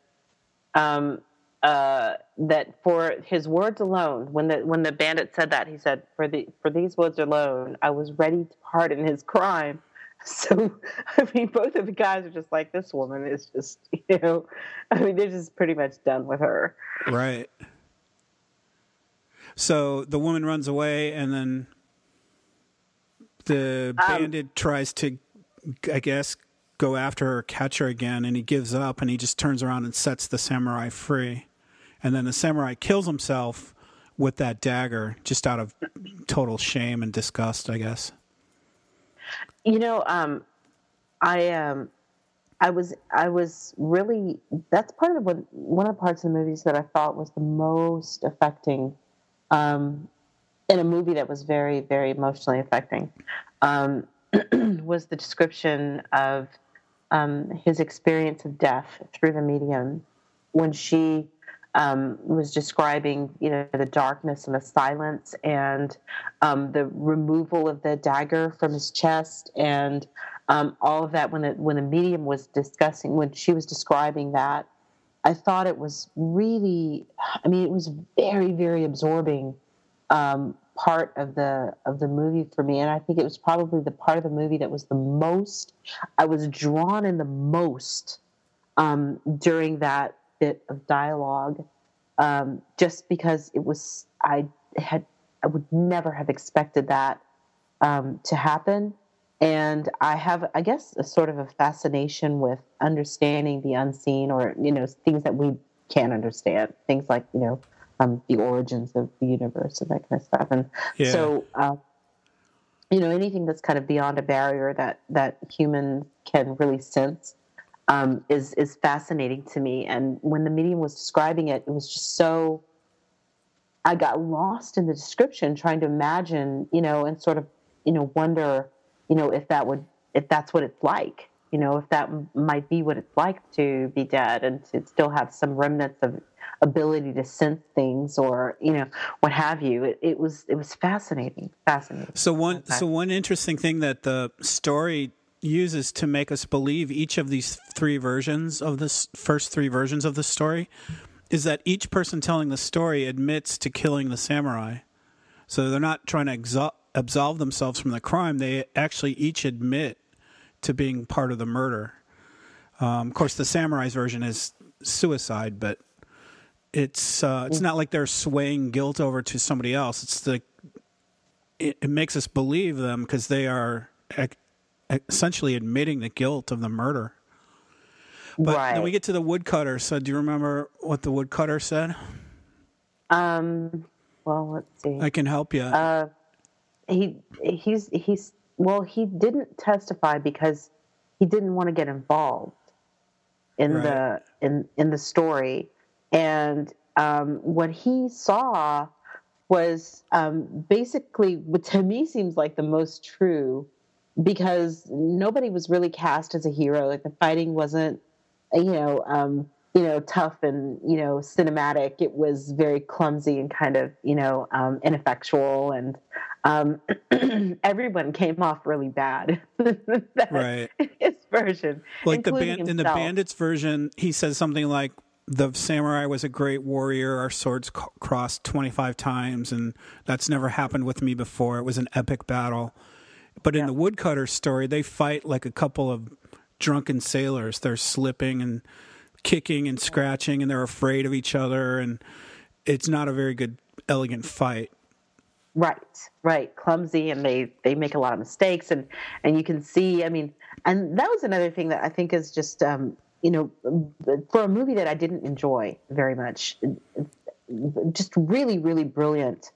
um, uh, that for his words alone, when the when the bandit said that, he said, "For the for these words alone, I was ready to pardon his crime." [LAUGHS] So, I mean, both of the guys are just like, "This woman is just, [LAUGHS] you know, I mean, they're just pretty much done with her." Right. So the woman runs away, and then the um, bandit tries to, I guess, go after her, catch her again, and he gives up, and he just turns around and sets the samurai free and then the samurai kills himself with that dagger just out of total shame and disgust, I guess. You know, um, I um, I was I was really that's part of what one of the parts of the movies that I thought was the most affecting um, in a movie that was very very emotionally affecting um, [CLEARS THROAT] was the description of um, his experience of death through the medium when she um, was describing, you know, the darkness and the silence and um, the removal of the dagger from his chest and um, all of that. When the when the medium was discussing, when she was describing that, I thought it was really, I mean, it was very very absorbing um, part of the of the movie for me, and I think it was probably the part of the movie that was the most I was drawn in the most um, during that bit of dialogue, um, just because it was I had I would never have expected that um, to happen, and I have I guess a sort of a fascination with understanding the unseen or you know things that we can't understand, things like you know um, the origins of the universe and that kind of stuff, and yeah. so. Uh, you know anything that's kind of beyond a barrier that that humans can really sense um, is is fascinating to me. And when the medium was describing it, it was just so. I got lost in the description, trying to imagine, you know, and sort of, you know, wonder, you know, if that would, if that's what it's like, you know, if that might be what it's like to be dead and to still have some remnants of ability to sense things or you know what have you. It, it was it was fascinating fascinating. So one so one interesting thing that the story uses to make us believe each of these three versions of this first three versions of the story is that each person telling the story admits to killing the samurai. So they're not trying to exo- absolve themselves from the crime. They actually each admit to being part of the murder. Um, of course, the samurai's version is suicide, but it's uh, it's not like they're swaying guilt over to somebody else. It's the it, it makes us believe them because they are essentially admitting the guilt of the murder. But right. then we get to the woodcutter. So do you remember what the woodcutter said? Um. Well, let's see. I can help you. Uh, he he's he's well. He didn't testify because he didn't want to get involved in right. the in in the story, and um, what he saw was um, basically what to me seems like the most true because nobody was really cast as a hero. Like the fighting wasn't, you know, um, you know, tough and you know, cinematic. It was very clumsy and kind of, you know, um, ineffectual, and um, [CLEARS THROAT] everyone came off really bad. [LAUGHS] right. His version, like the band in the bandits version, he says something like. The samurai was a great warrior. Our swords crossed 25 times, and that's never happened with me before. It was an epic battle but in yeah. the woodcutter story, they fight like a couple of drunken sailors. They're slipping and kicking and scratching, and they're afraid of each other, and it's not a very good, elegant fight. Right, right, clumsy, and they they make a lot of mistakes, and and you can see. I mean, and that was another thing that I think is just um, you know for a movie that I didn't enjoy very much, just really really brilliant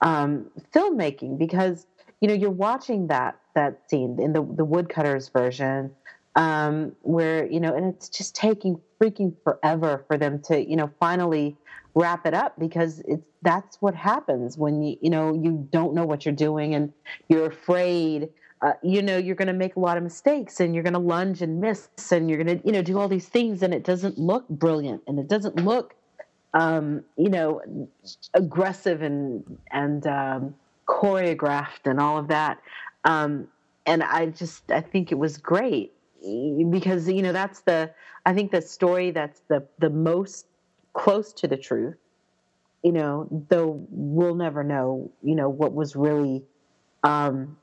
um, filmmaking because you know, you're watching that that scene in the the woodcutters version, um, where you know, and it's just taking freaking forever for them to you know finally wrap it up because it's that's what happens when you you know you don't know what you're doing and you're afraid. Uh, you know you're going to make a lot of mistakes and you're going to lunge and miss and you're going to you know do all these things and it doesn't look brilliant and it doesn't look um, you know aggressive and and um, choreographed and all of that. Um, and I just I think it was great because you know that's the I think the story that's the the most close to the truth. You know, though we'll never know. You know what was really. Um,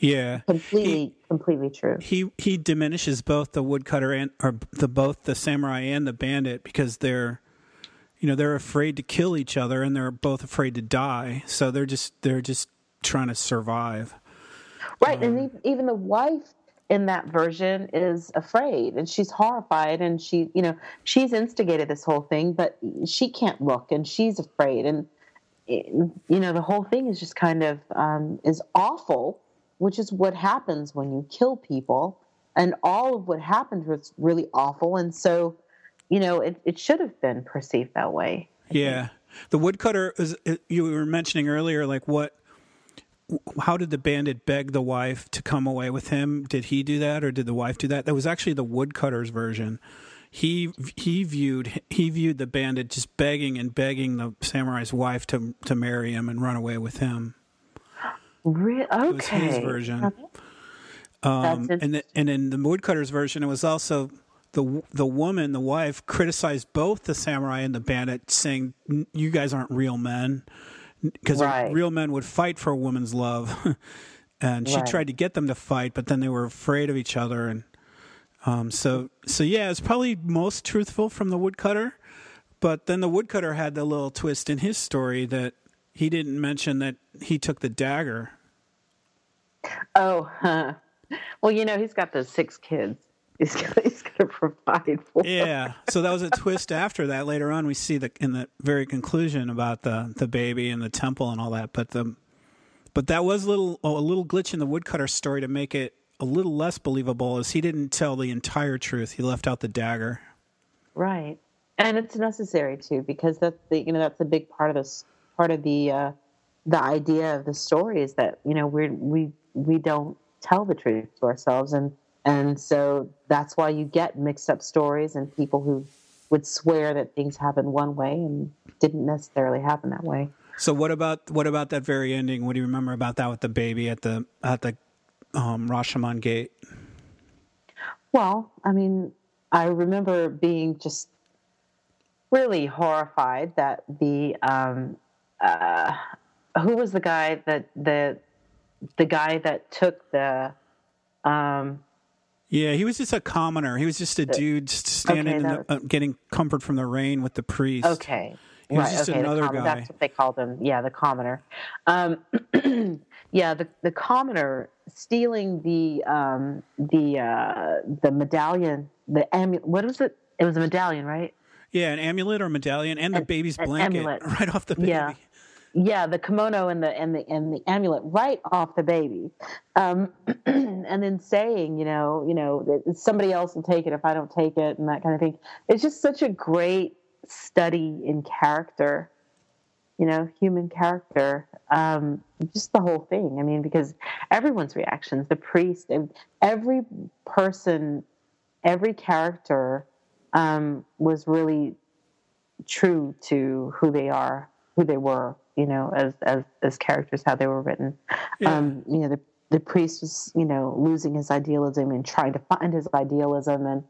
yeah [CLEARS THROAT] completely he, completely true he he diminishes both the woodcutter and or the both the samurai and the bandit because they're you know they're afraid to kill each other and they're both afraid to die so they're just they're just trying to survive right um, and even the wife in that version is afraid and she's horrified and she you know she's instigated this whole thing but she can't look and she's afraid and you know the whole thing is just kind of um, is awful which is what happens when you kill people and all of what happened was really awful, and so you know it, it should have been perceived that way. I yeah, think. the woodcutter is you were mentioning earlier, like what. How did the bandit beg the wife to come away with him? Did he do that, or did the wife do that? That was actually the woodcutter's version he he viewed he viewed the bandit just begging and begging the samurai's wife to to marry him and run away with him. Re- okay, it was his version. Um, and the, and in the woodcutter's version, it was also the the woman, the wife, criticized both the samurai and the bandit, saying, "You guys aren't real men." Because right. real men would fight for a woman's love, [LAUGHS] and she right. tried to get them to fight, but then they were afraid of each other, and um, so, so yeah, it's probably most truthful from the woodcutter. But then the woodcutter had the little twist in his story that he didn't mention that he took the dagger. Oh, huh. well, you know, he's got those six kids. He's got, to [LAUGHS] provide for. Yeah, so that was a twist. After that, later on, we see the in the very conclusion about the the baby and the temple and all that. But the but that was a little a little glitch in the woodcutter story to make it a little less believable is he didn't tell the entire truth. He left out the dagger. Right, and it's necessary too because that's the you know that's a big part of this part of the uh, the idea of the story is that you know we we we don't tell the truth to ourselves and and so that's why you get mixed up stories and people who would swear that things happened one way and didn't necessarily happen that way. So what about what about that very ending? What do you remember about that with the baby at the at the um, Rashomon Gate? Well, I mean, I remember being just really horrified that the um, uh, who was the guy that the the guy that took the um, yeah, he was just a commoner. He was just a dude standing okay, the, uh, getting comfort from the rain with the priest. Okay. He was right, just okay, another com- guy. That's what they called him. Yeah, the commoner. Um, [CLEARS THROAT] yeah, the the commoner stealing the um, the uh, the medallion, the amulet. What was it? It was a medallion, right? Yeah, an amulet or medallion, and the baby's blanket amulet. [LAUGHS] right off the baby. Yeah. Yeah, the kimono and the and the and the amulet right off the baby, um, [CLEARS THROAT] and then saying, you know, you know, somebody else will take it if I don't take it, and that kind of thing. It's just such a great study in character, you know, human character, um, just the whole thing. I mean, because everyone's reactions, the priest, every person, every character um, was really true to who they are, who they were, you know, as as as characters, how they were written. Yeah. Um, you know, the the priest was, you know, losing his idealism and trying to find his idealism, and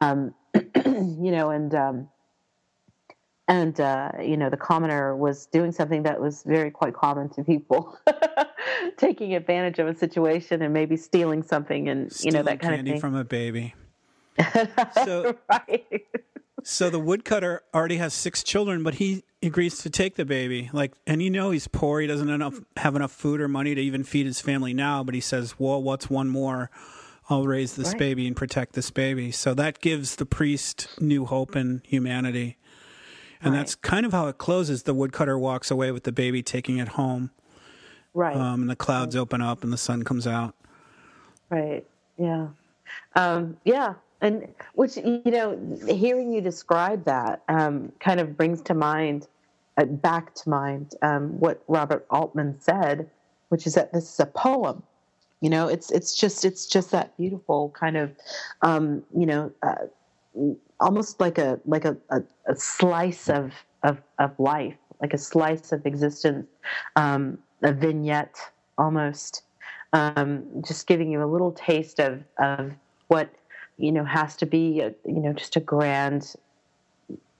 um, [CLEARS THROAT] you know, and um, and uh, you know the commoner was doing something that was very quite common to people [LAUGHS] taking advantage of a situation and maybe stealing something and stealing you know that kind of thing from a baby [LAUGHS] so, right. so the woodcutter already has six children but he agrees to take the baby like and you know he's poor he doesn't enough have enough food or money to even feed his family now but he says well what's one more I'll raise this right. baby and protect this baby. So that gives the priest new hope in humanity. And right. that's kind of how it closes. The woodcutter walks away with the baby, taking it home. Right. Um, and the clouds open up and the sun comes out. Right. Yeah. Um, yeah. And which, you know, hearing you describe that um, kind of brings to mind, uh, back to mind, um, what Robert Altman said, which is that this is a poem. You know, it's it's just it's just that beautiful kind of, um, you know, uh, almost like a like a, a, a slice of, of of life, like a slice of existence, um, a vignette almost, um, just giving you a little taste of of what you know has to be a, you know just a grand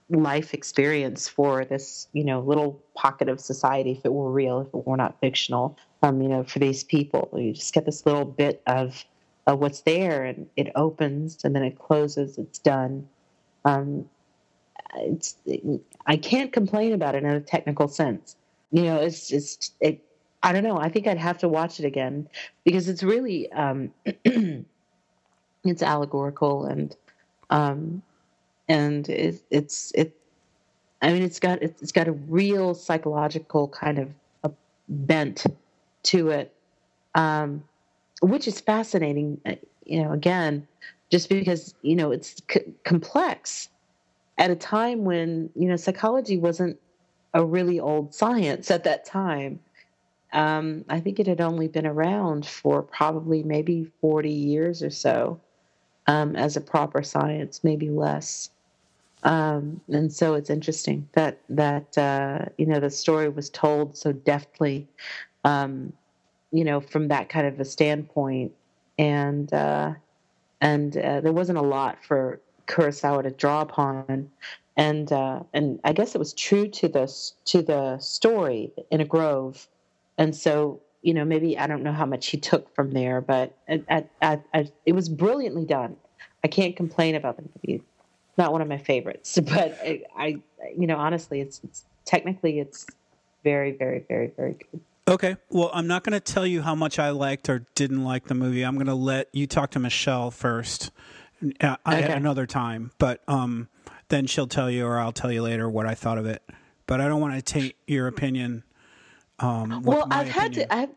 life experience for this you know little pocket of society if it were real if it were not fictional um you know for these people you just get this little bit of of what's there and it opens and then it closes it's done um, it's I can't complain about it in a technical sense. You know, it's just it. I don't know. I think I'd have to watch it again because it's really um, [CLEARS THROAT] it's allegorical and um, and it, it's it. I mean, it's got it's got a real psychological kind of a bent to it, um, which is fascinating. you know, again, just because you know it's c- complex at a time when you know psychology wasn't a really old science at that time. Um, I think it had only been around for probably maybe 40 years or so um, as a proper science, maybe less. Um, and so it's interesting that that uh, you know the story was told so deftly, um, you know, from that kind of a standpoint, and uh, and uh, there wasn't a lot for Kurosawa to draw upon, and uh, and I guess it was true to the to the story in a grove, and so you know maybe I don't know how much he took from there, but I, I, I, it was brilliantly done. I can't complain about the movie. Not one of my favorites, [LAUGHS] but I, I you know honestly, it's, it's technically it's very very very very good. Okay. Well, I'm not going to tell you how much I liked or didn't like the movie. I'm going to let you talk to Michelle first uh, okay. at another time. But um, then she'll tell you, or I'll tell you later what I thought of it. But I don't want to take your opinion. Um, well, I've opinion. had to. I've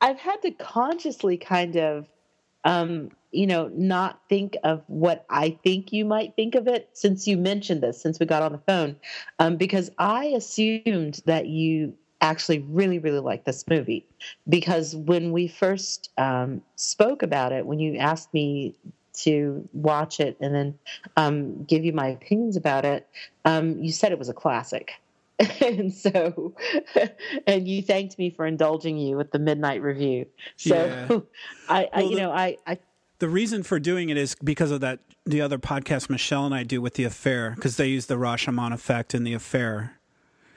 I've had to consciously kind of, um, you know, not think of what I think you might think of it since you mentioned this, since we got on the phone, um, because I assumed that you actually really really like this movie because when we first um, spoke about it when you asked me to watch it and then um, give you my opinions about it um, you said it was a classic [LAUGHS] and so [LAUGHS] and you thanked me for indulging you with the midnight review so yeah. [LAUGHS] I, I well, you know I, I the reason for doing it is because of that the other podcast Michelle and I do with the affair because they use the Rashomon effect in the affair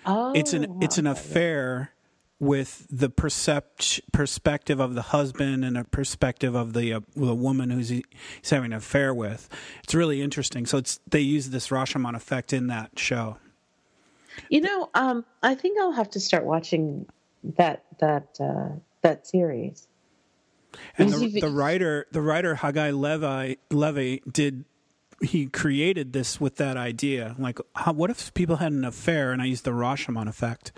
Oh, it's an it's an affair with the percept, perspective of the husband and a perspective of the uh, the woman who's he's having an affair with. It's really interesting. So it's they use this Rashomon effect in that show. You know, um, I think I'll have to start watching that that uh, that series. And the, the, writer, the writer Hagai Levi Levy did he created this with that idea. Like, how, what if people had an affair? And I used the Rashomon effect.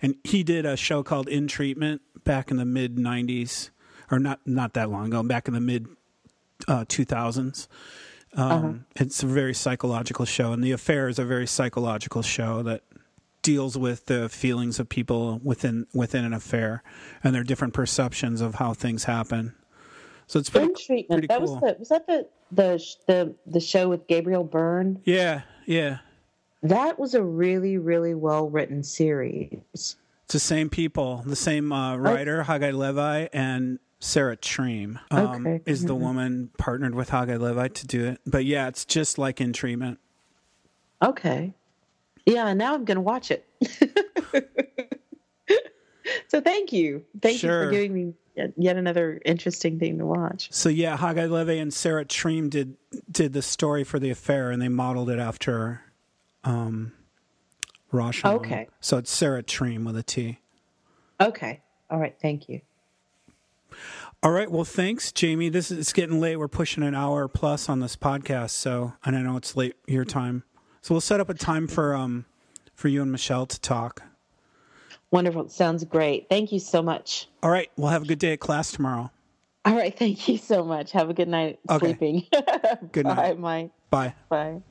And he did a show called In Treatment back in the mid '90s, or not not that long ago, back in the mid uh, 2000s. Um, uh-huh. It's a very psychological show, and The Affair is a very psychological show that deals with the feelings of people within within an affair and their different perceptions of how things happen. So it's pretty, treatment. Pretty that cool. was the was that the the the the show with Gabriel Byrne. Yeah, yeah. That was a really really well written series. It's the same people, the same uh, writer, I, Hagai Levi, and Sarah Treem um, okay. is the mm-hmm. woman partnered with Hagai Levi to do it. But yeah, it's just like in treatment. Okay. Yeah, now I'm going to watch it. [LAUGHS] so thank you. Thank sure. you for giving me yet another interesting thing to watch. So yeah, Hagai Levi and Sarah Treem did did the story for the affair, and they modeled it after um, Rashomon. Okay. So it's Sarah Treem with a T. Okay. All right. Thank you. All right. Well, thanks, Jamie. This is it's getting late. We're pushing an hour plus on this podcast, so and I know it's late your time. So we'll set up a time for um for you and Michelle to talk. Wonderful. Sounds great. Thank you so much. All right. We'll have a good day at class tomorrow. All right. Thank you so much. Have a good night okay. sleeping. [LAUGHS] good night. Bye, Mike. Bye. Bye.